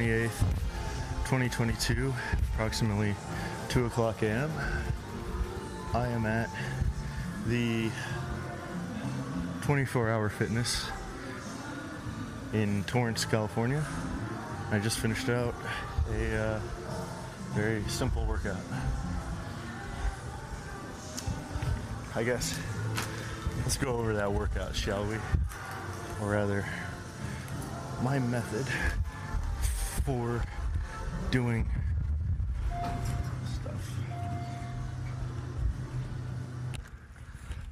It is 28th, 2022, approximately 2 o'clock a.m. I am at the 24 hour fitness in Torrance, California. I just finished out a uh, very simple workout. I guess let's go over that workout, shall we? Or rather, my method for doing stuff.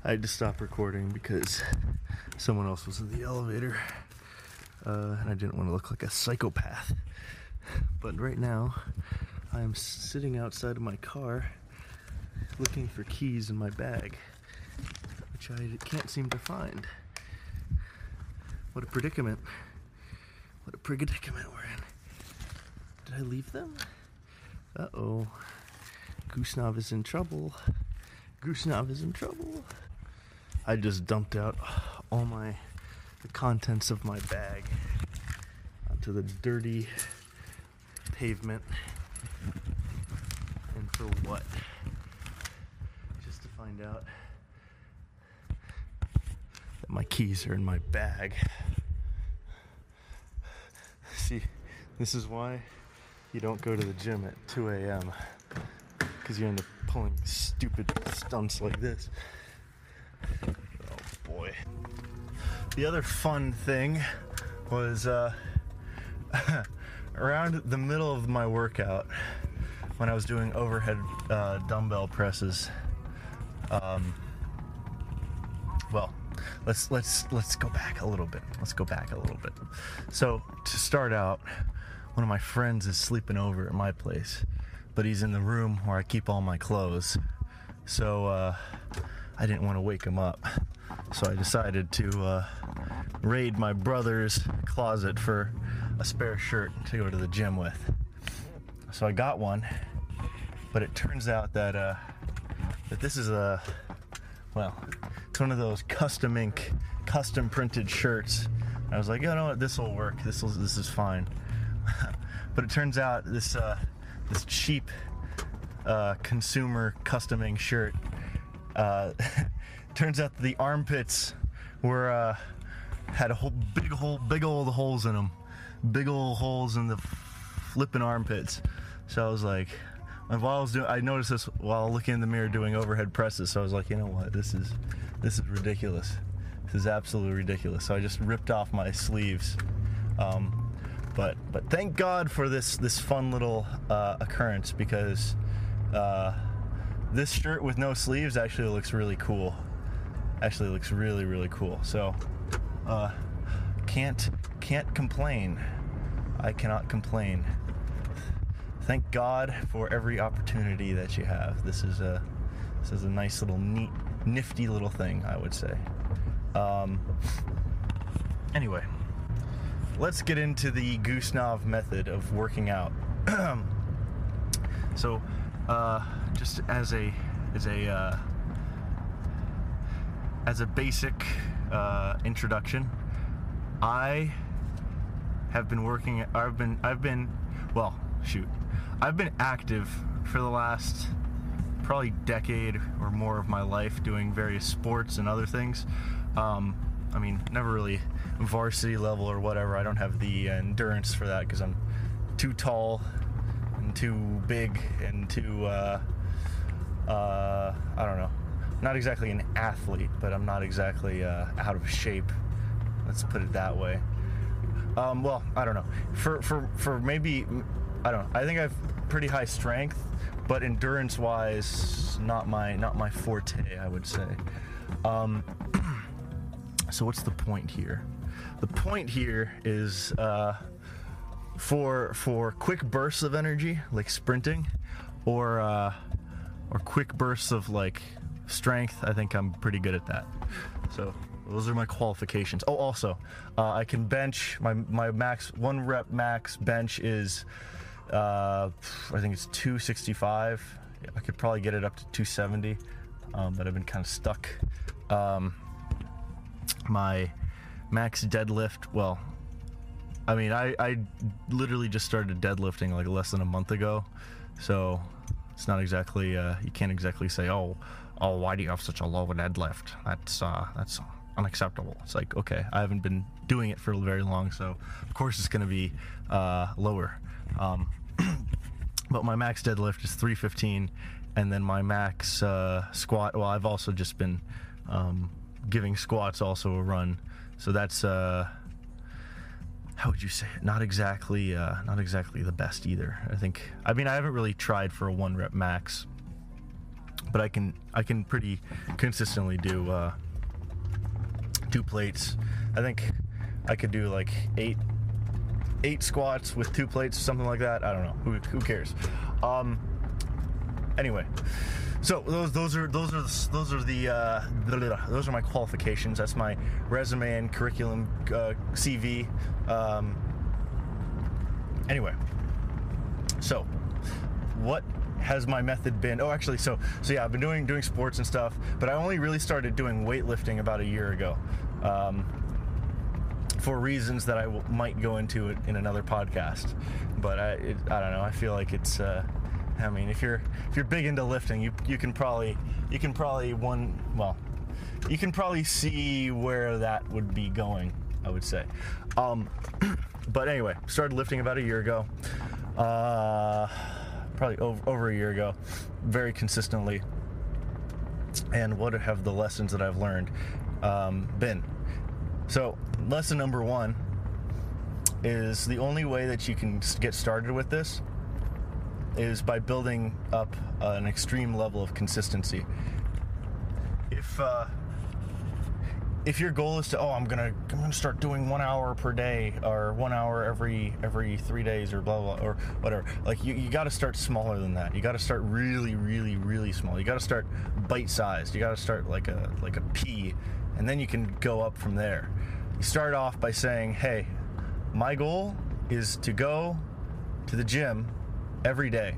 I had to stop recording because someone else was in the elevator uh, and I didn't want to look like a psychopath. But right now, I am sitting outside of my car looking for keys in my bag, which I can't seem to find. What a predicament. What a predicament we're in. Did I leave them? Uh oh. Goosenov is in trouble. Goosenov is in trouble. I just dumped out all my the contents of my bag onto the dirty pavement. And for what? Just to find out that my keys are in my bag. See, this is why you don't go to the gym at 2 a.m. Because you end up pulling stupid stunts like this. Oh boy. The other fun thing was uh, around the middle of my workout when I was doing overhead uh, dumbbell presses. Um, well, let's let's let's go back a little bit. Let's go back a little bit. So to start out, one of my friends is sleeping over at my place, but he's in the room where I keep all my clothes. So uh, I didn't want to wake him up. So I decided to uh, raid my brother's closet for a spare shirt to go to the gym with. So I got one, but it turns out that uh, that this is a well, it's one of those custom ink, custom printed shirts. I was like, you know what, this will work. This will, this is fine. but it turns out this uh, this cheap uh, consumer custom ink shirt uh, turns out the armpits were uh, had a whole big hole, big old holes in them, big old holes in the flipping armpits. So I was like, and while I was doing, I noticed this while looking in the mirror doing overhead presses. So I was like, you know what, this is this is ridiculous. This is absolutely ridiculous. So I just ripped off my sleeves. Um, but but thank God for this this fun little uh, occurrence because uh, this shirt with no sleeves actually looks really cool. Actually looks really really cool. So uh, can't can't complain. I cannot complain. Thank God for every opportunity that you have. This is a this is a nice little neat nifty little thing, I would say. Um, anyway, let's get into the Goosenov method of working out. so, uh, just as a as a uh, as a basic uh, introduction, I have been working. I've been I've been well, shoot, I've been active for the last probably decade or more of my life doing various sports and other things. Um, I mean, never really varsity level or whatever. I don't have the endurance for that because I'm too tall and too big and too, uh, uh, I don't know, not exactly an athlete, but I'm not exactly uh, out of shape. Let's put it that way. Um, well, I don't know. For for for maybe, I don't. know. I think I've pretty high strength, but endurance-wise, not my not my forte. I would say. Um, so what's the point here? The point here is uh, for for quick bursts of energy, like sprinting, or uh, or quick bursts of like strength. I think I'm pretty good at that. So those are my qualifications. Oh, also, uh, I can bench. My my max one rep max bench is, uh, I think it's 265. I could probably get it up to 270, um, but I've been kind of stuck. Um, my max deadlift. Well, I mean, I, I literally just started deadlifting like less than a month ago, so it's not exactly uh, you can't exactly say, oh, oh, why do you have such a low deadlift? That's uh, that's unacceptable. It's like, okay, I haven't been doing it for very long, so of course it's going to be uh, lower. Um, but my max deadlift is 315, and then my max uh, squat. Well, I've also just been um, giving squats also a run, so that's uh, how would you say it? Not exactly, uh, not exactly the best either. I think. I mean, I haven't really tried for a one rep max, but I can I can pretty consistently do uh, two plates. I think I could do like eight eight squats with two plates, something like that. I don't know. Who, who cares? Um, anyway, so those those are those are those are the uh, those are my qualifications. That's my resume and curriculum uh, CV. Um, anyway, so what has my method been? Oh, actually, so so yeah, I've been doing doing sports and stuff, but I only really started doing weightlifting about a year ago. Um, for reasons that I w- might go into in another podcast. But I, it, I don't know. I feel like it's. Uh, I mean, if you're if you're big into lifting, you you can probably you can probably one well, you can probably see where that would be going. I would say. Um, but anyway, started lifting about a year ago. Uh, probably over, over a year ago, very consistently. And what have the lessons that I've learned um, been? So, lesson number one is the only way that you can get started with this is by building up an extreme level of consistency. If uh, if your goal is to oh I'm gonna I'm gonna start doing one hour per day or one hour every every three days or blah blah or whatever like you, you got to start smaller than that. You got to start really really really small. You got to start bite sized you got to start like a like a pea and then you can go up from there. You start off by saying hey my goal is to go to the gym every day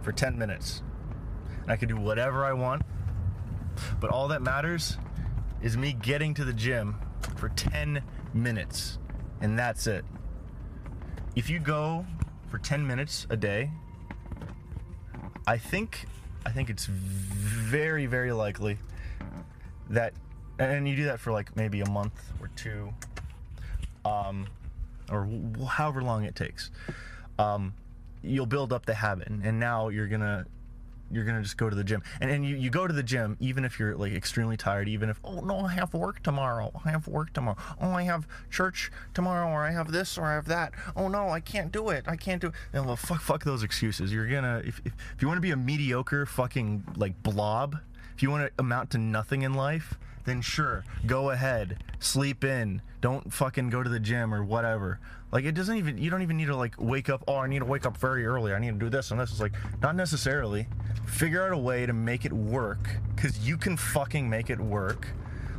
for 10 minutes I can do whatever I want but all that matters is me getting to the gym for 10 minutes, and that's it. If you go for 10 minutes a day, I think I think it's very very likely that and you do that for like maybe a month or two um, or however long it takes um, you'll build up the habit and now you're gonna you're gonna just go to the gym. And, and you, you go to the gym even if you're like extremely tired even if oh no i have work tomorrow. I have work tomorrow. Oh i have church tomorrow or i have this or i have that. Oh no i can't do it. I can't do it. And well fuck fuck those excuses. You're gonna if, if, if you want to be a mediocre fucking like blob if you want to amount to nothing in life then sure, go ahead, sleep in. Don't fucking go to the gym or whatever. Like it doesn't even you don't even need to like wake up, oh, I need to wake up very early. I need to do this and this. It's like not necessarily. Figure out a way to make it work cuz you can fucking make it work.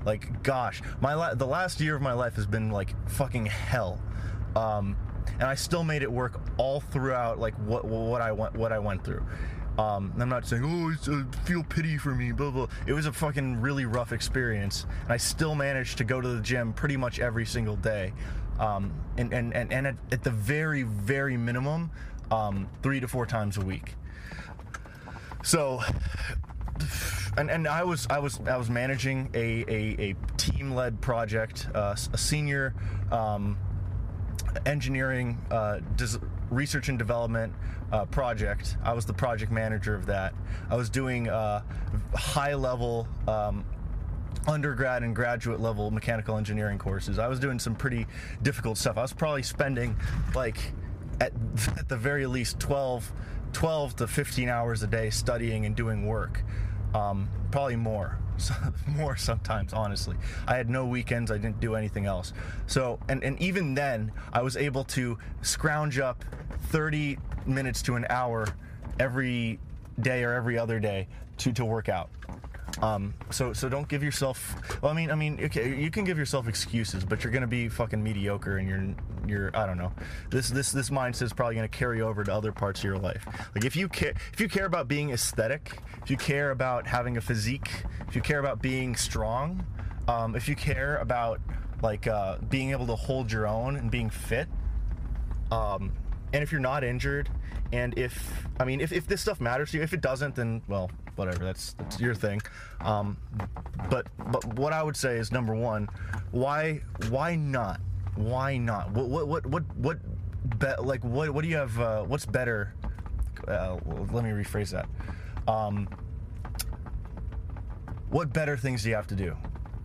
Like gosh, my la- the last year of my life has been like fucking hell. Um and I still made it work all throughout like what what I went what I went through. Um, I'm not saying, oh, uh, feel pity for me, blah, blah. It was a fucking really rough experience. And I still managed to go to the gym pretty much every single day. Um, and, and, and, and at, at, the very, very minimum, um, three to four times a week. So, and, and I was I was I was managing a, a, a team led project, uh, a senior um, engineering uh, des- research and development uh, project. I was the project manager of that. I was doing uh, high level um, undergrad and graduate level mechanical engineering courses. I was doing some pretty difficult stuff. I was probably spending like at, at the very least 12, 12 to 15 hours a day studying and doing work. Um, probably more. more sometimes honestly. I had no weekends i didn't do anything else. So and, and even then i was able to scrounge up 30 minutes to an hour every day or every other day to, to work out um, so so don't give yourself. Well, I mean, I mean, okay, you can give yourself excuses, but you're gonna be fucking mediocre, and you're you're I don't know. This this this mindset is probably gonna carry over to other parts of your life. Like if you care if you care about being aesthetic, if you care about having a physique, if you care about being strong, um, if you care about like uh, being able to hold your own and being fit. Um, and if you're not injured, and if I mean, if, if this stuff matters to you, if it doesn't, then well, whatever. That's that's your thing. Um, but but what I would say is number one, why why not? Why not? What what what what what like what what do you have? Uh, what's better? Uh, let me rephrase that. Um, what better things do you have to do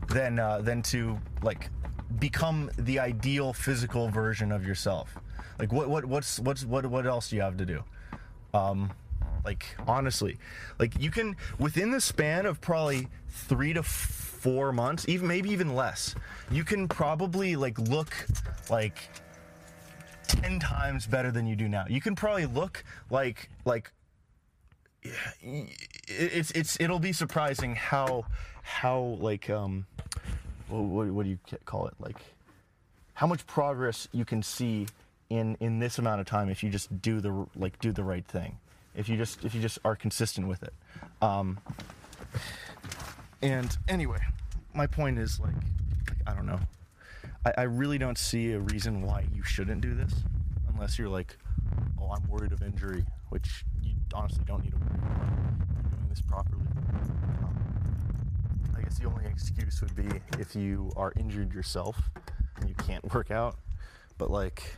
than uh, than to like become the ideal physical version of yourself? Like what what what's what's what what else do you have to do? Um, like honestly, like you can within the span of probably three to four months, even maybe even less, you can probably like look like 10 times better than you do now. You can probably look like like it's it's it'll be surprising how how like um what, what do you call it like how much progress you can see in in this amount of time if you just do the like do the right thing if you just if you just are consistent with it. Um and anyway my point is like, like i don't know. I, I really don't see a reason why you shouldn't do this unless you're like oh i'm worried of injury which you honestly don't need to worry about doing this properly. Um, i guess the only excuse would be if you are injured yourself and you can't work out but like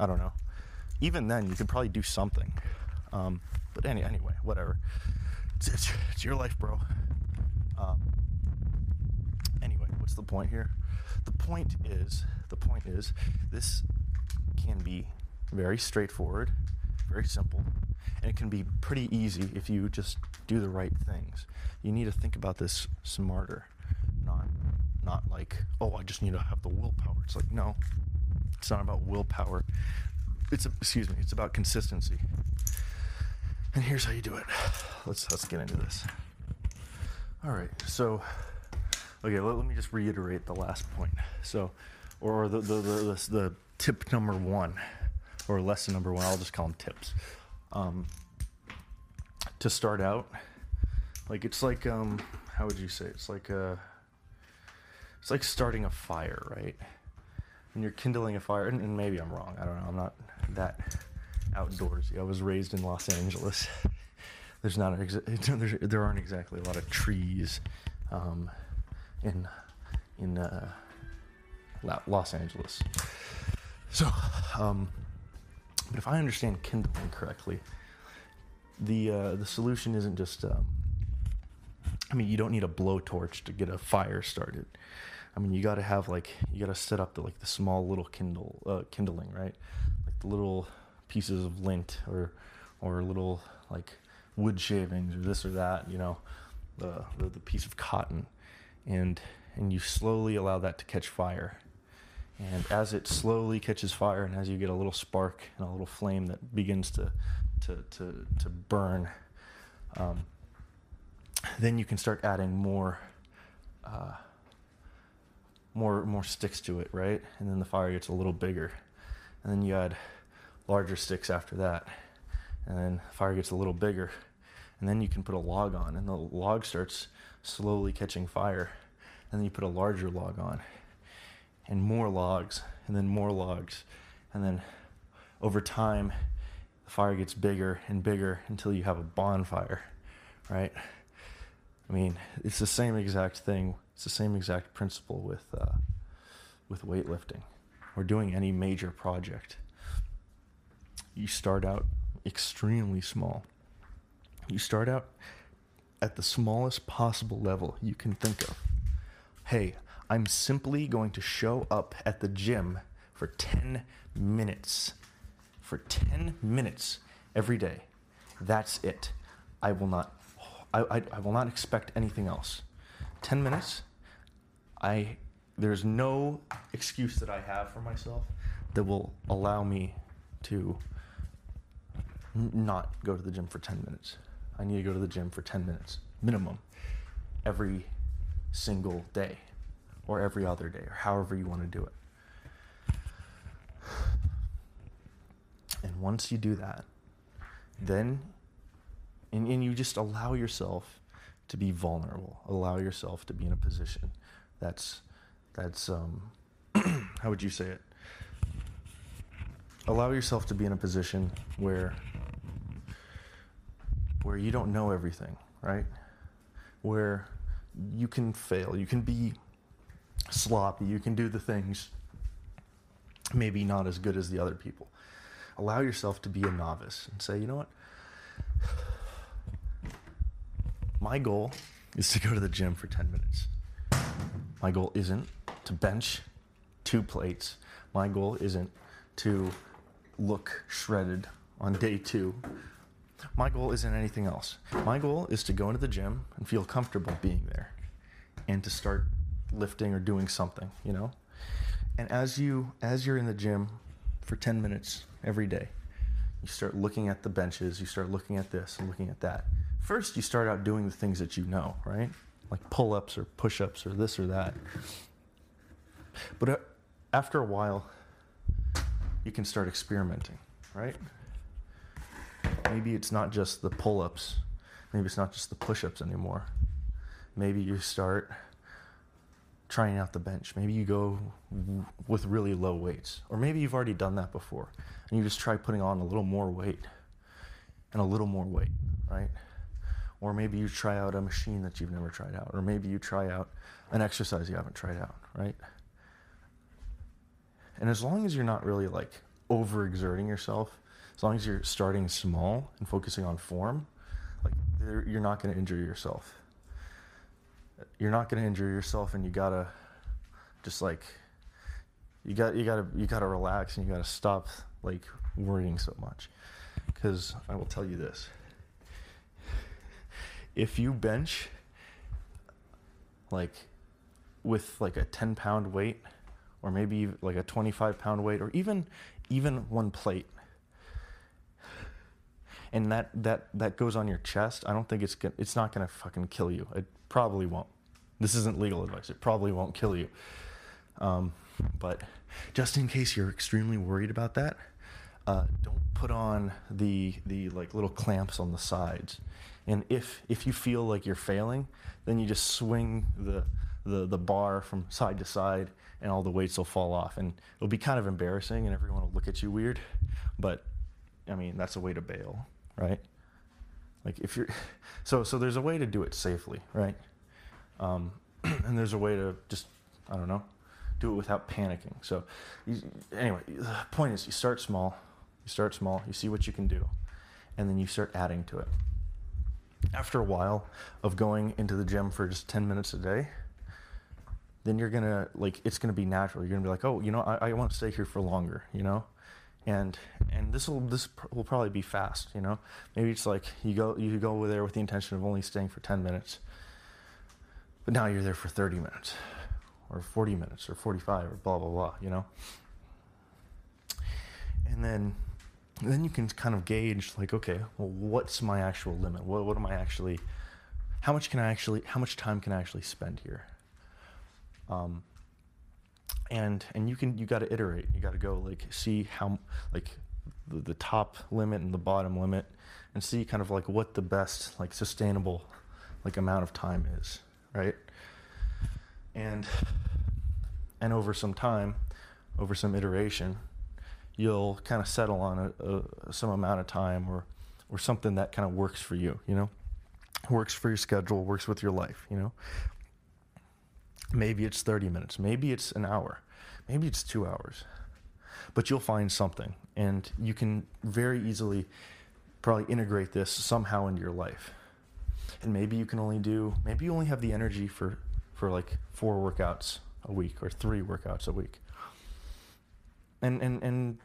I don't know. Even then, you could probably do something. Um, but any, anyway, whatever. It's, it's, it's your life, bro. Um, anyway, what's the point here? The point is, the point is, this can be very straightforward, very simple, and it can be pretty easy if you just do the right things. You need to think about this smarter, not not like, oh, I just need to have the willpower. It's like, no, it's not about willpower. It's excuse me. It's about consistency. And here's how you do it. Let's let's get into this. All right. So, okay. Let, let me just reiterate the last point. So, or the the, the the the tip number one, or lesson number one. I'll just call them tips. Um, to start out, like it's like um, how would you say? It's like a, uh, it's like starting a fire, right? When you're kindling a fire, and, and maybe I'm wrong. I don't know. I'm not that outdoorsy. I was raised in Los Angeles. There's not exa- there aren't exactly a lot of trees um, in in uh, Los Angeles. So, um, but if I understand kindling correctly, the uh, the solution isn't just. Um, I mean, you don't need a blowtorch to get a fire started. I mean, you got to have like you got to set up the like the small little kindle uh, kindling, right? Like the little pieces of lint or or little like wood shavings or this or that, you know, the, the the piece of cotton, and and you slowly allow that to catch fire. And as it slowly catches fire, and as you get a little spark and a little flame that begins to to to to burn, um, then you can start adding more. Uh, more more sticks to it, right? And then the fire gets a little bigger, and then you add larger sticks after that, and then the fire gets a little bigger, and then you can put a log on, and the log starts slowly catching fire, and then you put a larger log on, and more logs, and then more logs, and then over time, the fire gets bigger and bigger until you have a bonfire, right? I mean, it's the same exact thing it's the same exact principle with uh, with weightlifting or doing any major project. You start out extremely small. You start out at the smallest possible level you can think of. Hey, I'm simply going to show up at the gym for 10 minutes. For 10 minutes every day. That's it. I will not I, I, I will not expect anything else. 10 minutes I there's no excuse that I have for myself that will allow me to n- not go to the gym for 10 minutes. I need to go to the gym for 10 minutes minimum every single day or every other day or however you want to do it. And once you do that, then and, and you just allow yourself to be vulnerable, allow yourself to be in a position that's that's um, how would you say it? Allow yourself to be in a position where where you don't know everything, right? Where you can fail, you can be sloppy, you can do the things maybe not as good as the other people. Allow yourself to be a novice and say, you know what? My goal is to go to the gym for 10 minutes. My goal isn't to bench two plates. My goal isn't to look shredded on day two. My goal isn't anything else. My goal is to go into the gym and feel comfortable being there and to start lifting or doing something, you know? And as you as you're in the gym for 10 minutes every day, you start looking at the benches, you start looking at this and looking at that. First, you start out doing the things that you know, right? Like pull-ups or push-ups or this or that. But uh, after a while, you can start experimenting, right? Maybe it's not just the pull-ups. Maybe it's not just the push-ups anymore. Maybe you start trying out the bench. Maybe you go w- with really low weights, or maybe you've already done that before, and you just try putting on a little more weight and a little more weight, right? Or maybe you try out a machine that you've never tried out, or maybe you try out an exercise you haven't tried out, right? And as long as you're not really like overexerting yourself, as long as you're starting small and focusing on form, like you're not going to injure yourself. You're not going to injure yourself and you got to just like you got you got to you got to relax and you got to stop like worrying so much. Cuz I will tell you this if you bench like with like a 10 pound weight or maybe like a 25 pound weight or even even one plate and that that that goes on your chest i don't think it's it's not to fucking kill you it probably won't this isn't legal advice. It probably won't kill you. Um, but just in case you're extremely worried about that, uh, don't put on the the like little clamps on the sides. And if if you feel like you're failing, then you just swing the the the bar from side to side, and all the weights will fall off, and it'll be kind of embarrassing, and everyone will look at you weird. But I mean, that's a way to bail, right? Like if you're so so there's a way to do it safely, right? Um, and there's a way to just, I don't know, do it without panicking. So, you, anyway, the point is you start small, you start small, you see what you can do, and then you start adding to it. After a while of going into the gym for just 10 minutes a day, then you're gonna like it's gonna be natural. You're gonna be like, oh, you know, I, I want to stay here for longer, you know, and and this will this will probably be fast, you know. Maybe it's like you go you go over there with the intention of only staying for 10 minutes, but now you're there for 30 minutes or 40 minutes or 45 or blah, blah, blah, you know? And then, then you can kind of gauge like, okay, well, what's my actual limit? What, what am I actually, how much can I actually, how much time can I actually spend here? Um, and, and you can, you got to iterate. You got to go like, see how, like the, the top limit and the bottom limit and see kind of like what the best, like sustainable, like amount of time is right? And and over some time, over some iteration, you'll kind of settle on a, a, some amount of time or or something that kind of works for you, you know, works for your schedule, works with your life, you know. Maybe it's 30 minutes, maybe it's an hour, maybe it's two hours, but you'll find something, and you can very easily probably integrate this somehow into your life. And maybe you can only do maybe you only have the energy for for like four workouts a week or three workouts a week. And and and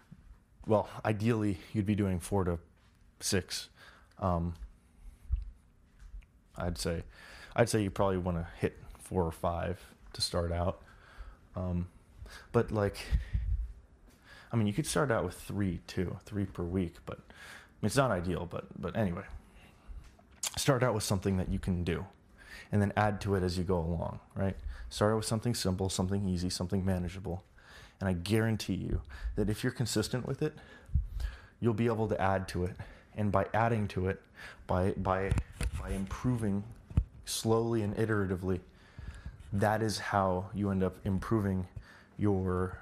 well ideally you'd be doing four to six um, i'd say i'd say you probably want to hit four or five to start out um, but like i mean you could start out with three too three per week but I mean, it's not ideal but but anyway start out with something that you can do and then add to it as you go along, right? Start out with something simple, something easy, something manageable. And I guarantee you that if you're consistent with it, you'll be able to add to it. And by adding to it, by by by improving slowly and iteratively, that is how you end up improving your.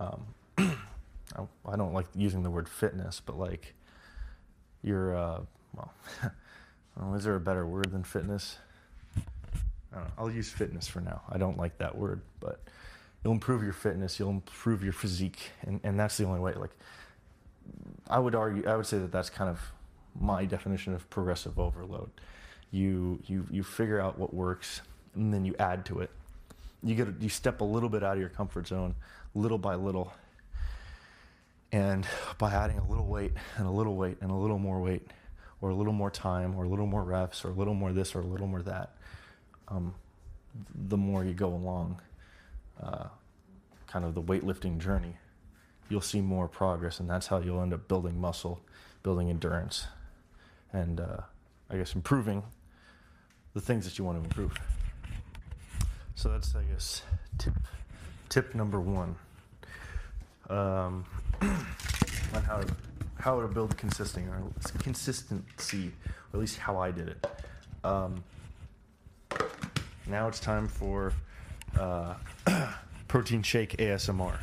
Um, I don't like using the word fitness, but like your uh, well, well, is there a better word than fitness? I don't know. I'll use fitness for now. I don't like that word, but you'll improve your fitness, you'll improve your physique, and, and that's the only way. Like, I would argue, I would say that that's kind of my definition of progressive overload. You you you figure out what works, and then you add to it. You get you step a little bit out of your comfort zone, little by little, and by adding a little weight and a little weight and a little more weight, or a little more time, or a little more reps, or a little more this, or a little more that, um, the more you go along, uh, kind of the weightlifting journey, you'll see more progress, and that's how you'll end up building muscle, building endurance, and uh, I guess improving the things that you want to improve. So that's, I guess, tip tip number one um, on how to how to build consisting or consistency, or at least how I did it. Um, now it's time for uh, protein shake ASMR.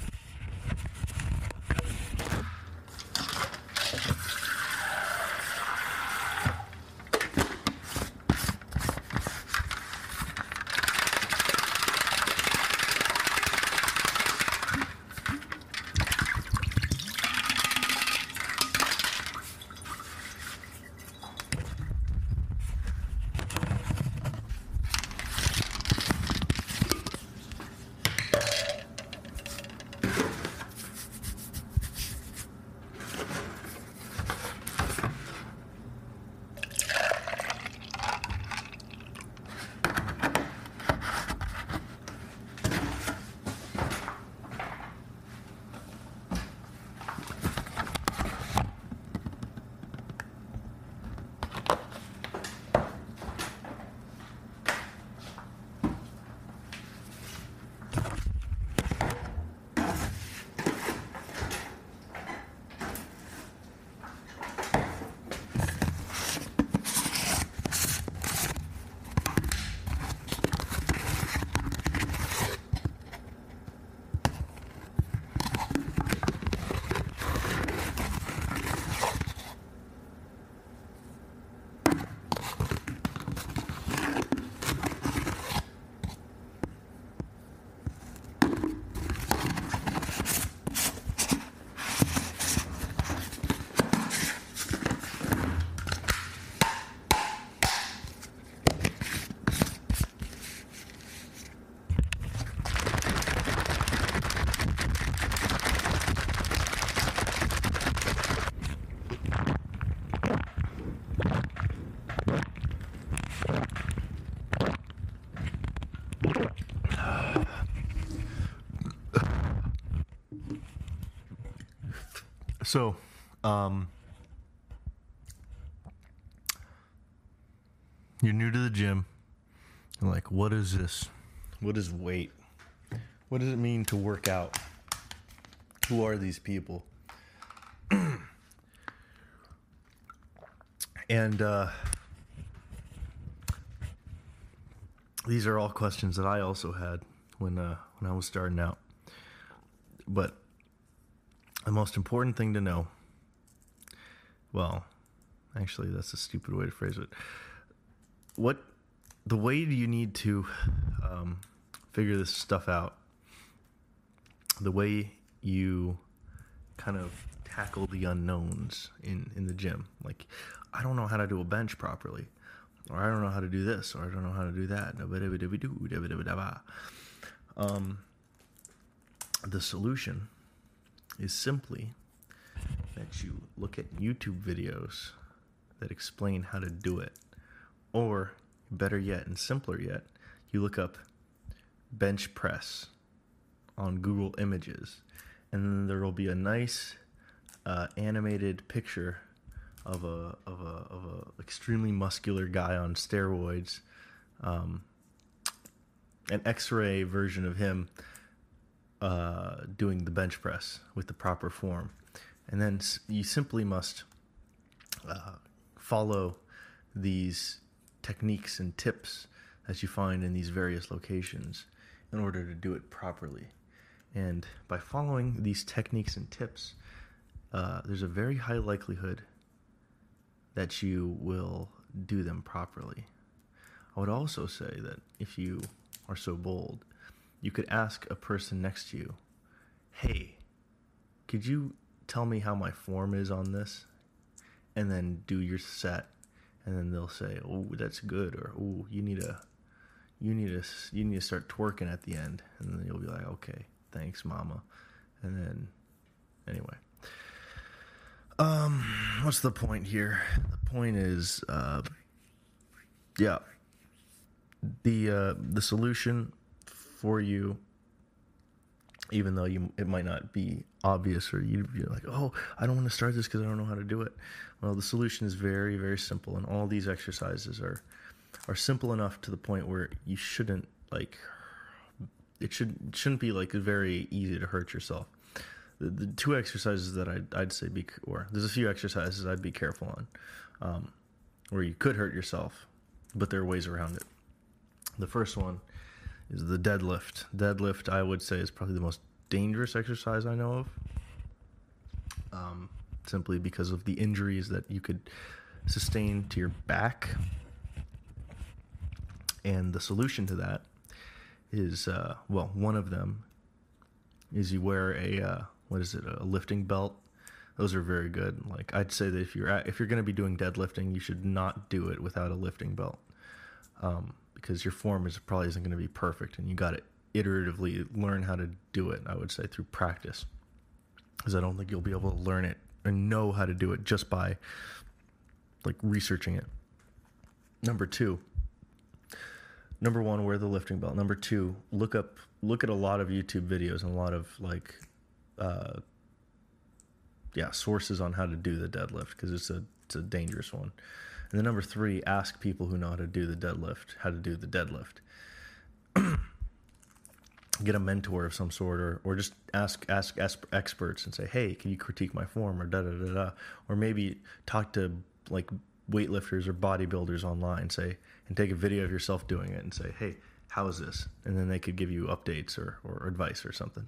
So, um, you're new to the gym. You're like, what is this? What is weight? What does it mean to work out? Who are these people? and uh, these are all questions that I also had when uh, when I was starting out. But the most important thing to know. Well actually that's a stupid way to phrase it. What the way you need to um, figure this stuff out? The way you kind of tackle the unknowns in in the gym. Like i don't know how to do a bench properly or i don't know how to do this or i don't know how to do that. Um, the solution is simply that you look at YouTube videos that explain how to do it. Or, better yet and simpler yet, you look up bench press on Google Images, and then there will be a nice uh, animated picture of a of a of a extremely muscular guy on steroids, um, an X-ray version of him uh, doing the bench press with the proper form. And then you simply must uh, follow these techniques and tips that you find in these various locations in order to do it properly. And by following these techniques and tips, uh, there's a very high likelihood that you will do them properly. I would also say that if you are so bold, you could ask a person next to you, hey, could you tell me how my form is on this? And then do your set. And then they'll say, oh, that's good. Or, oh, you need a, you need to, you need to start twerking at the end. And then you'll be like, okay, thanks, mama. And then, anyway. Um, what's the point here? The point is, uh, yeah, the uh, the solution for you, even though you it might not be obvious or you, you're like, oh, I don't want to start this because I don't know how to do it. Well, the solution is very very simple, and all these exercises are are simple enough to the point where you shouldn't like it should shouldn't be like very easy to hurt yourself. The, the two exercises that I'd, I'd say be or there's a few exercises I'd be careful on, um, where you could hurt yourself, but there are ways around it. The first one is the deadlift. Deadlift, I would say, is probably the most dangerous exercise I know of. Um, simply because of the injuries that you could sustain to your back. And the solution to that is, uh, well, one of them is you wear a, uh, what is it, a lifting belt. Those are very good. Like I'd say that if you're at, if you're going to be doing deadlifting, you should not do it without a lifting belt. Um, because your form is probably isn't going to be perfect and you got to iteratively learn how to do it i would say through practice. Because i don't think you'll be able to learn it and know how to do it just by like researching it. Number two number one wear the lifting belt. Number two look up look at a lot of youtube videos and a lot of like uh yeah sources on how to do the deadlift because it's a it's a dangerous one and then number three, ask people who know how to do the deadlift how to do the deadlift. Get a mentor of some sort, or or just ask ask, experts and say, hey, can you critique my form, or da da da da, or maybe talk to like weightlifters or bodybuilders online, say, and take a video of yourself doing it and say, hey, how is this? And then they could give you updates or, or advice or something.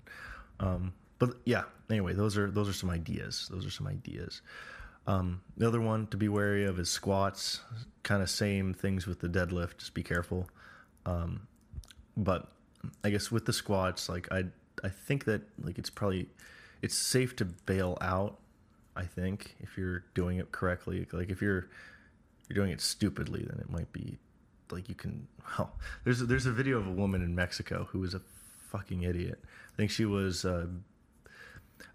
Um, but yeah, anyway, those are those are some ideas. Those are some ideas. Um, the other one to be wary of is squats. Kind of same things with the deadlift. Just be careful. Um, but I guess with the squats, like I, I think that like it's probably it's safe to bail out. I think if you're doing it correctly, like if you're you're doing it stupidly, then it might be like you can. Well, there's a, there's a video of a woman in Mexico who was a fucking idiot. I think she was. Uh,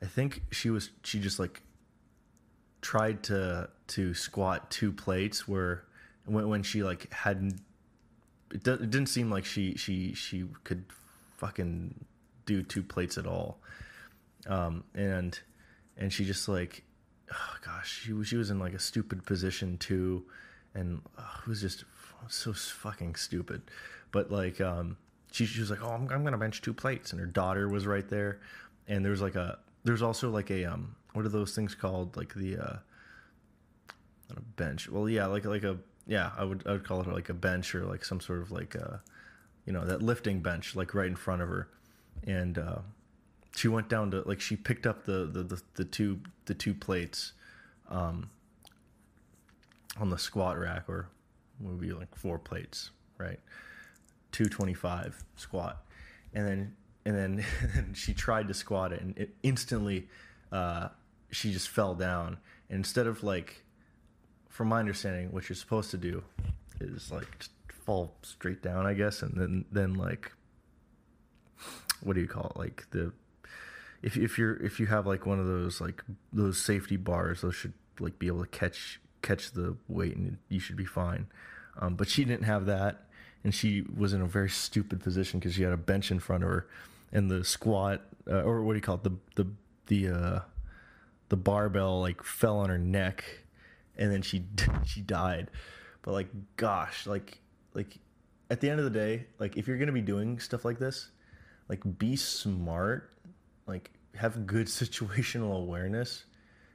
I think she was. She just like tried to to squat two plates where when when she like hadn't it, it didn't seem like she she she could fucking do two plates at all. Um and and she just like oh gosh she was she was in like a stupid position too. And oh, it was just so fucking stupid. But like um she, she was like oh I'm, I'm gonna bench two plates. And her daughter was right there. And there was like a there's also like a um what are those things called? Like the uh, a bench. Well, yeah, like like a yeah, I would I would call it like a bench or like some sort of like a, uh, you know, that lifting bench like right in front of her, and uh, she went down to like she picked up the the the, the two the two plates, um, on the squat rack or would be like four plates, right? Two twenty five squat, and then and then she tried to squat it and it instantly. Uh, she just fell down. And instead of like, from my understanding, what you're supposed to do is like fall straight down, I guess, and then then like, what do you call it? Like the if if you're if you have like one of those like those safety bars, those should like be able to catch catch the weight, and you should be fine. Um, but she didn't have that, and she was in a very stupid position because she had a bench in front of her, and the squat uh, or what do you call it? The the the uh, the barbell like fell on her neck and then she she died. But like gosh like like at the end of the day like if you're gonna be doing stuff like this like be smart like have good situational awareness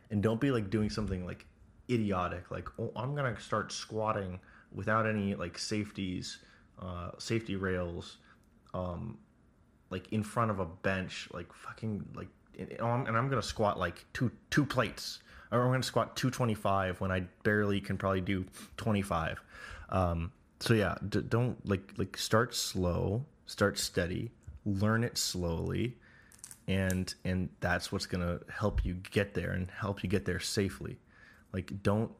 and don't be like doing something like idiotic like oh i'm gonna start squatting without any like safeties uh, safety rails, um, like in front of a bench, like fucking like, and I'm, gonna squat like two two plates, or I'm gonna squat 225 when I barely can probably do 25. Um, so yeah, d- don't like like start slow, start steady, learn it slowly, and and that's what's gonna help you get there and help you get there safely. Like don't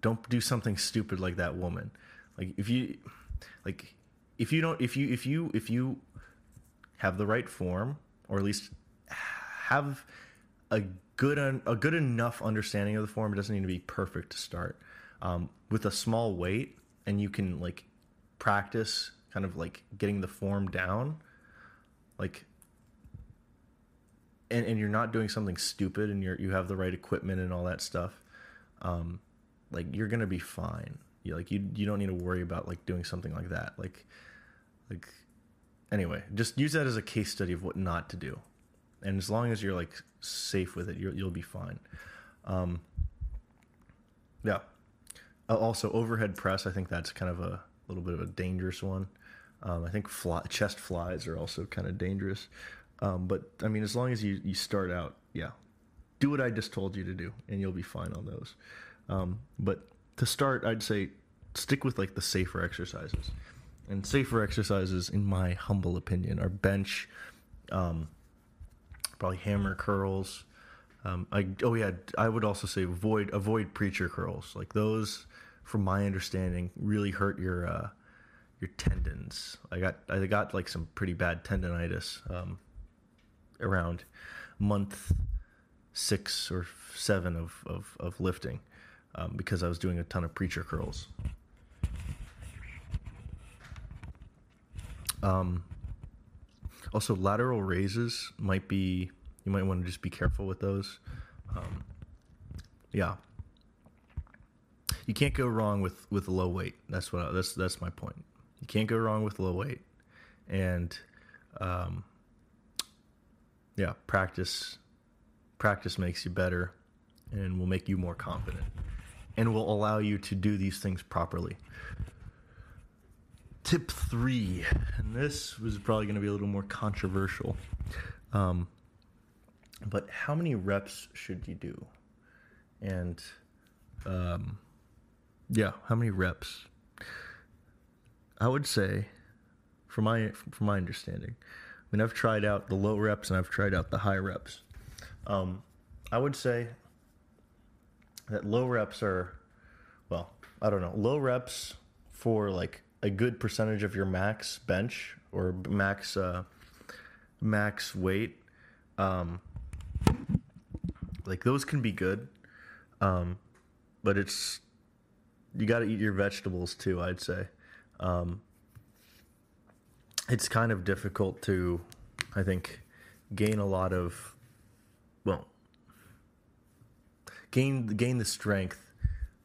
don't do something stupid like that woman. Like if you like if you don't if you if you if you have the right form or at least have a good a good enough understanding of the form. It doesn't need to be perfect to start. Um, with a small weight, and you can like practice kind of like getting the form down, like. And, and you're not doing something stupid, and you're you have the right equipment and all that stuff. Um, like you're gonna be fine. You like you you don't need to worry about like doing something like that. Like like anyway, just use that as a case study of what not to do. And as long as you're like safe with it, you'll you'll be fine. Um, yeah. Uh, also, overhead press. I think that's kind of a little bit of a dangerous one. Um, I think fly, chest flies are also kind of dangerous. Um, but I mean, as long as you, you start out, yeah, do what I just told you to do, and you'll be fine on those. Um, but to start, I'd say stick with like the safer exercises. And safer exercises, in my humble opinion, are bench, um, probably hammer curls. Um, I oh yeah, I would also say avoid avoid preacher curls. Like those, from my understanding, really hurt your uh, your tendons. I got I got like some pretty bad tendonitis um, around month six or seven of of, of lifting um, because I was doing a ton of preacher curls. Um, also, lateral raises might be you might want to just be careful with those. Um, yeah, you can't go wrong with with low weight. That's what I, that's that's my point. You can't go wrong with low weight, and um, yeah, practice practice makes you better, and will make you more confident, and will allow you to do these things properly tip three, and this was probably going to be a little more controversial. Um, but how many reps should you do? And um, yeah, how many reps? I would say, from my from my understanding, I mean I've tried out the low reps and I've tried out the high reps. Um, I would say that low reps are, well, I don't know, low reps for like a good percentage of your max bench or max uh, max weight. Um, like those can be good, um, but it's you got to eat your vegetables too. I'd say um, it's kind of difficult to, I think, gain a lot of well gain gain the strength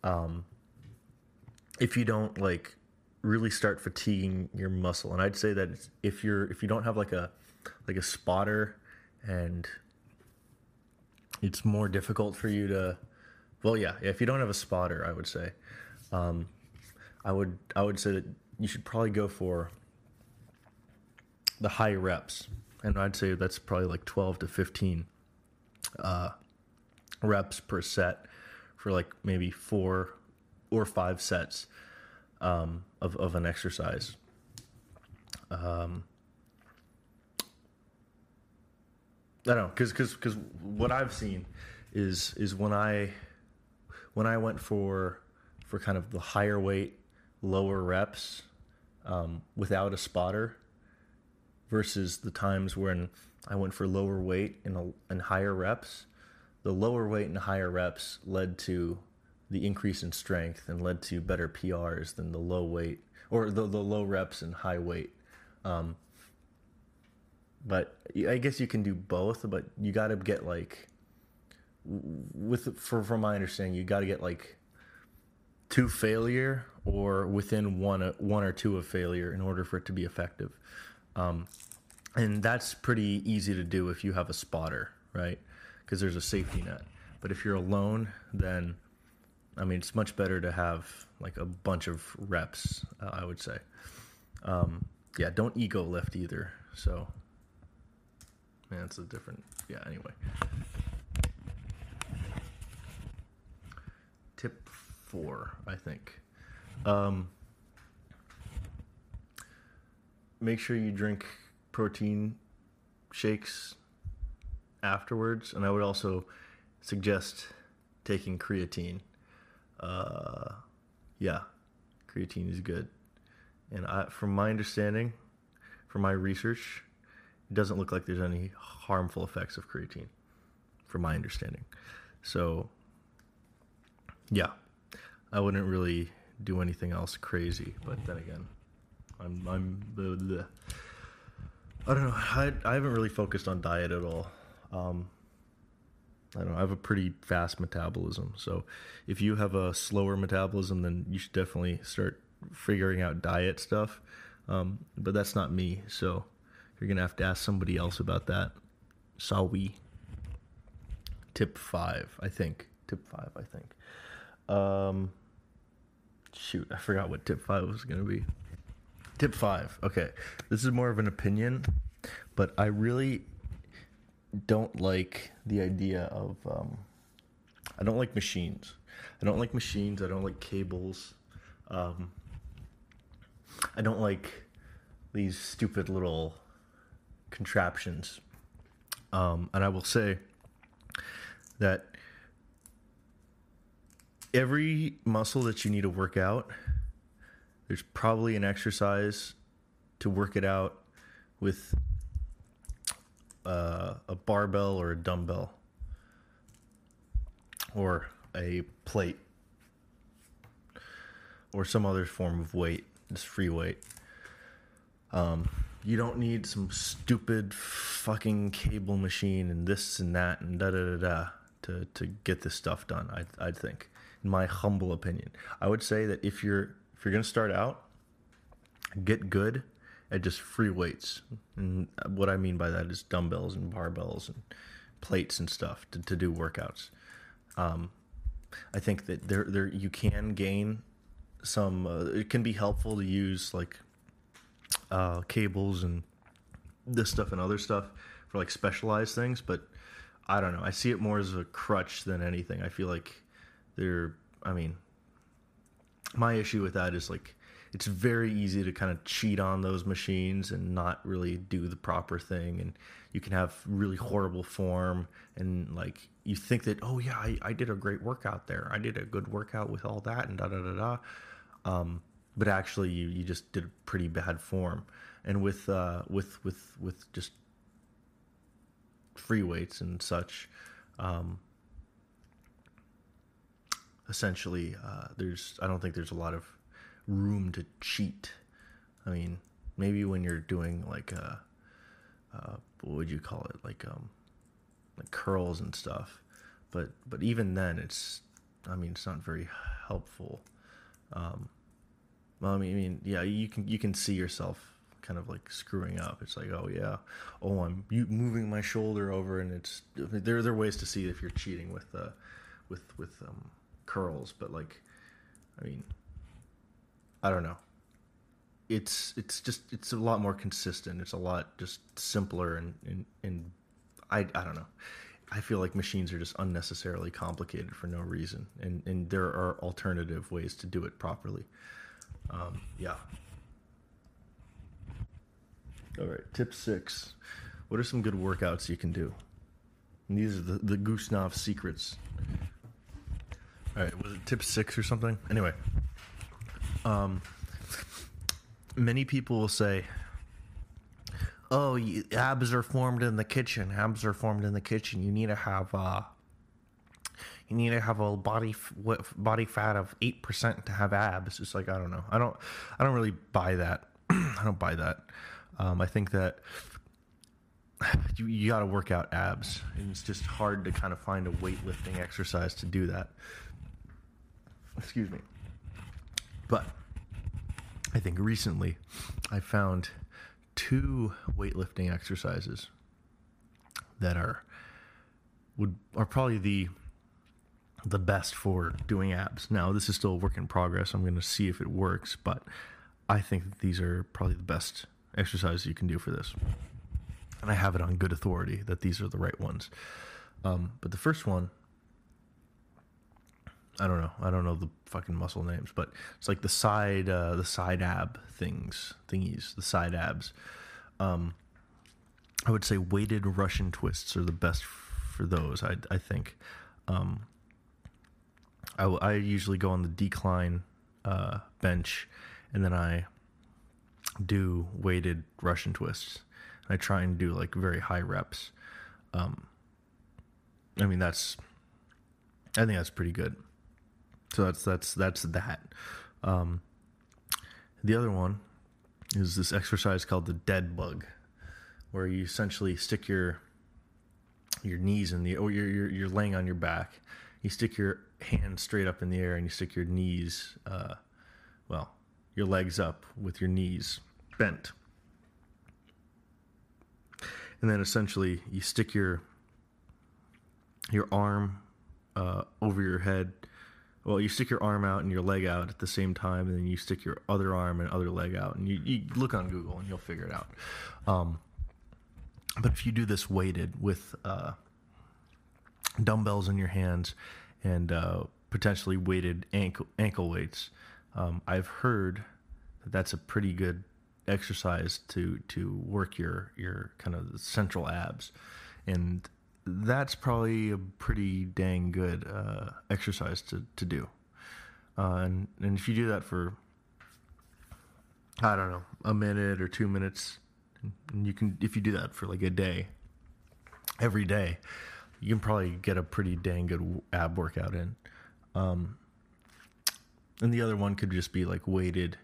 um, if you don't like really start fatiguing your muscle. And I'd say that if you're if you don't have like a like a spotter and it's more difficult for you to well yeah, if you don't have a spotter, I would say um, I would I would say that you should probably go for the high reps. And I'd say that's probably like 12 to 15 uh, reps per set for like maybe four or five sets um, of, of an exercise. Um, I don't know, because because because what I've seen is is when I when I went for for kind of the higher weight, lower reps um, without a spotter versus the times when I went for lower weight and, and higher reps, the lower weight and higher reps led to the increase in strength and led to better PRs than the low weight or the, the low reps and high weight. Um, but I guess you can do both, but you got to get like with for from my understanding, you got to get like to failure or within one one or two of failure in order for it to be effective. Um, and that's pretty easy to do if you have a spotter, right? Because there's a safety net. But if you're alone, then I mean, it's much better to have like a bunch of reps, uh, I would say. Um, yeah, don't ego lift either. So, man, it's a different. Yeah. Anyway. Tip four, I think. Um, make sure you drink protein shakes afterwards, and I would also suggest taking creatine. Uh, yeah, creatine is good, and I, from my understanding, from my research, it doesn't look like there's any harmful effects of creatine, from my understanding. So, yeah, I wouldn't really do anything else crazy, but then again, I'm I'm the, I don't know. I I haven't really focused on diet at all. Um, I don't know. I have a pretty fast metabolism, so if you have a slower metabolism, then you should definitely start figuring out diet stuff. Um, but that's not me, so you're gonna have to ask somebody else about that. we Tip five, I think. Tip five, I think. Um, shoot, I forgot what tip five was gonna be. Tip five. Okay, this is more of an opinion, but I really don't like the idea of. Um, I don't like machines. I don't like machines. I don't like cables. Um, I don't like these stupid little contraptions. Um, and I will say that every muscle that you need to work out there's probably an exercise to work it out with uh, a barbell or a dumbbell or a plate or some other form of weight, just free weight. Um, you don't need some stupid fucking cable machine and this and that and da da da da to, to get this stuff done. I I think, in my humble opinion, I would say that if you're if you're to start out, get good at just free weights. And what I mean by that is dumbbells and barbells and plates and stuff to, to do workouts. Um, I think that there there you can gain some. Uh, it can be helpful to use like uh, cables and this stuff and other stuff for like specialized things, but I don't know. I see it more as a crutch than anything. I feel like they're. I mean, my issue with that is like it's very easy to kind of cheat on those machines and not really do the proper thing and you can have really horrible form and like you think that oh yeah I, I did a great workout there. I did a good workout with all that and da da da da. Um, but actually you, you just did pretty bad form. And with uh, with with with just free weights and such um, essentially uh, there's I don't think there's a lot of room to cheat. I mean, maybe when you're doing like a uh, uh, what would you call it like um like curls and stuff, but but even then it's I mean it's not very helpful. Um, well, I mean, I mean, yeah, you can you can see yourself kind of like screwing up. It's like, oh yeah, oh I'm moving my shoulder over, and it's there. There are ways to see if you're cheating with uh, with with um, curls, but like, I mean, I don't know. It's it's just it's a lot more consistent. It's a lot just simpler and and, and I I don't know. I feel like machines are just unnecessarily complicated for no reason, and and there are alternative ways to do it properly. Um, yeah. All right. Tip six. What are some good workouts you can do? And these are the the Gusnov secrets. All right, was it tip six or something? Anyway, um, many people will say, "Oh, abs are formed in the kitchen. Abs are formed in the kitchen. You need to have uh, you need to have a body body fat of eight percent to have abs." It's like I don't know. I don't. I don't really buy that. I don't buy that. Um, I think that you, you got to work out abs. And it's just hard to kind of find a weightlifting exercise to do that. Excuse me. But I think recently I found two weightlifting exercises that are would are probably the the best for doing abs. Now, this is still a work in progress. I'm going to see if it works, but I think that these are probably the best exercises you can do for this. And I have it on good authority that these are the right ones. Um, but the first one, I don't know. I don't know the fucking muscle names, but it's like the side, uh, the side ab things, thingies, the side abs. Um, I would say weighted Russian twists are the best for those. I, I think. Um, I, I usually go on the decline uh, bench, and then I do weighted Russian twists. I try and do like very high reps. Um, I mean that's, I think that's pretty good. So that's that's that's that. Um, the other one is this exercise called the dead bug, where you essentially stick your your knees in the or you're, you're, you're laying on your back. You stick your hands straight up in the air and you stick your knees, uh, well, your legs up with your knees bent. And then essentially you stick your your arm uh, over your head. Well, you stick your arm out and your leg out at the same time, and then you stick your other arm and other leg out, and you, you look on Google and you'll figure it out. Um, but if you do this weighted with uh, dumbbells in your hands and uh, potentially weighted ankle ankle weights, um, I've heard that that's a pretty good exercise to to work your your kind of central abs, and that's probably a pretty dang good uh, exercise to to do. Uh, and and if you do that for I don't know a minute or two minutes, and you can if you do that for like a day, every day, you can probably get a pretty dang good ab workout in. Um, and the other one could just be like weighted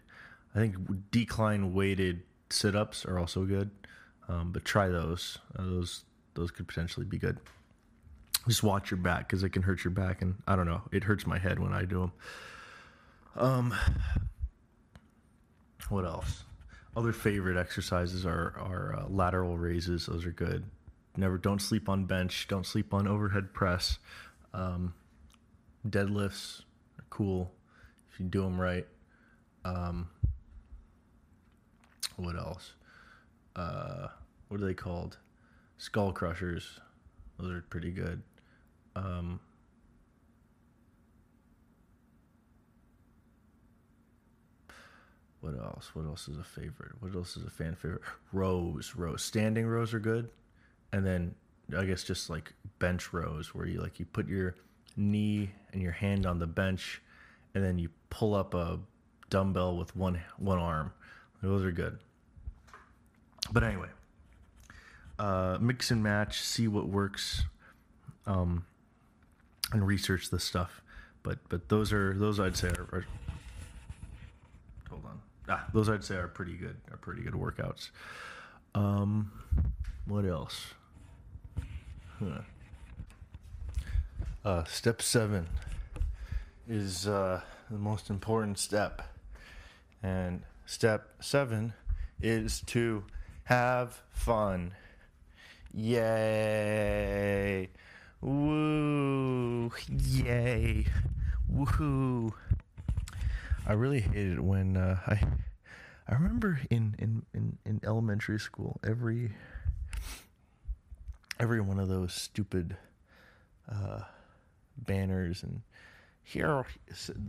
I think decline weighted sit ups are also good, um, but try those. Uh, those those could potentially be good. Just watch your back because it can hurt your back, and I don't know, it hurts my head when I do them. Um, what else? Other favorite exercises are are uh, lateral raises. Those are good. Never don't sleep on bench. Don't sleep on overhead press. Um, deadlifts are cool if you do them right. Um, what else? Uh, what are they called? Skull crushers. Those are pretty good. Um, what else? What else is a favorite? What else is a fan favorite? Rows, rows. Standing rows are good, and then I guess just like bench rows, where you like you put your knee and your hand on the bench, and then you pull up a dumbbell with one one arm. Those are good. But anyway, uh, mix and match, see what works, um, and research this stuff. But but those are those I'd say are, are hold on ah those I'd say are pretty good are pretty good workouts. Um, what else? Huh. Uh, step seven is uh, the most important step, and step seven is to have fun. Yay. Woo. Yay. Woohoo. I really hated it when uh, I I remember in, in, in, in elementary school every every one of those stupid uh, banners and here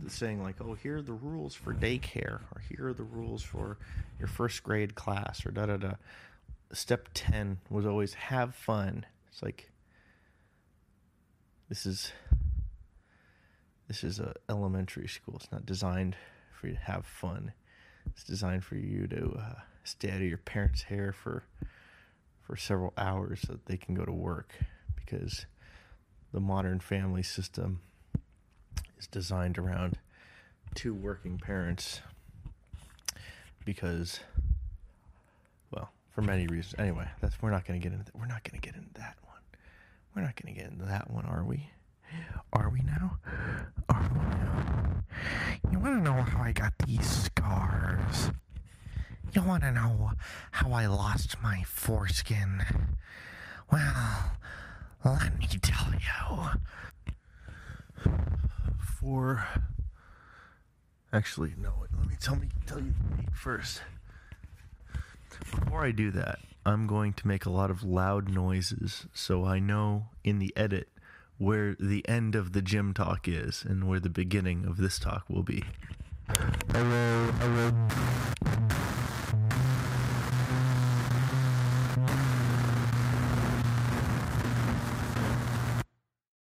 saying like oh here are the rules for daycare or here are the rules for your first grade class or da da da step 10 was always have fun. It's like this is this is a elementary school. It's not designed for you to have fun. It's designed for you to uh, stay out of your parents hair for for several hours so that they can go to work because the modern family system is designed around two working parents because for many reasons. Anyway that's we're not going to get into we're not going to get into that one. We're not going to get into that one are we? Are we now? Are we now? You want to know how i got these scars? You want to know how i lost my foreskin? Well let me tell you. For Actually, no. Let me tell me tell you first. Before I do that, I'm going to make a lot of loud noises so I know in the edit where the end of the gym talk is and where the beginning of this talk will be. Hello, hello.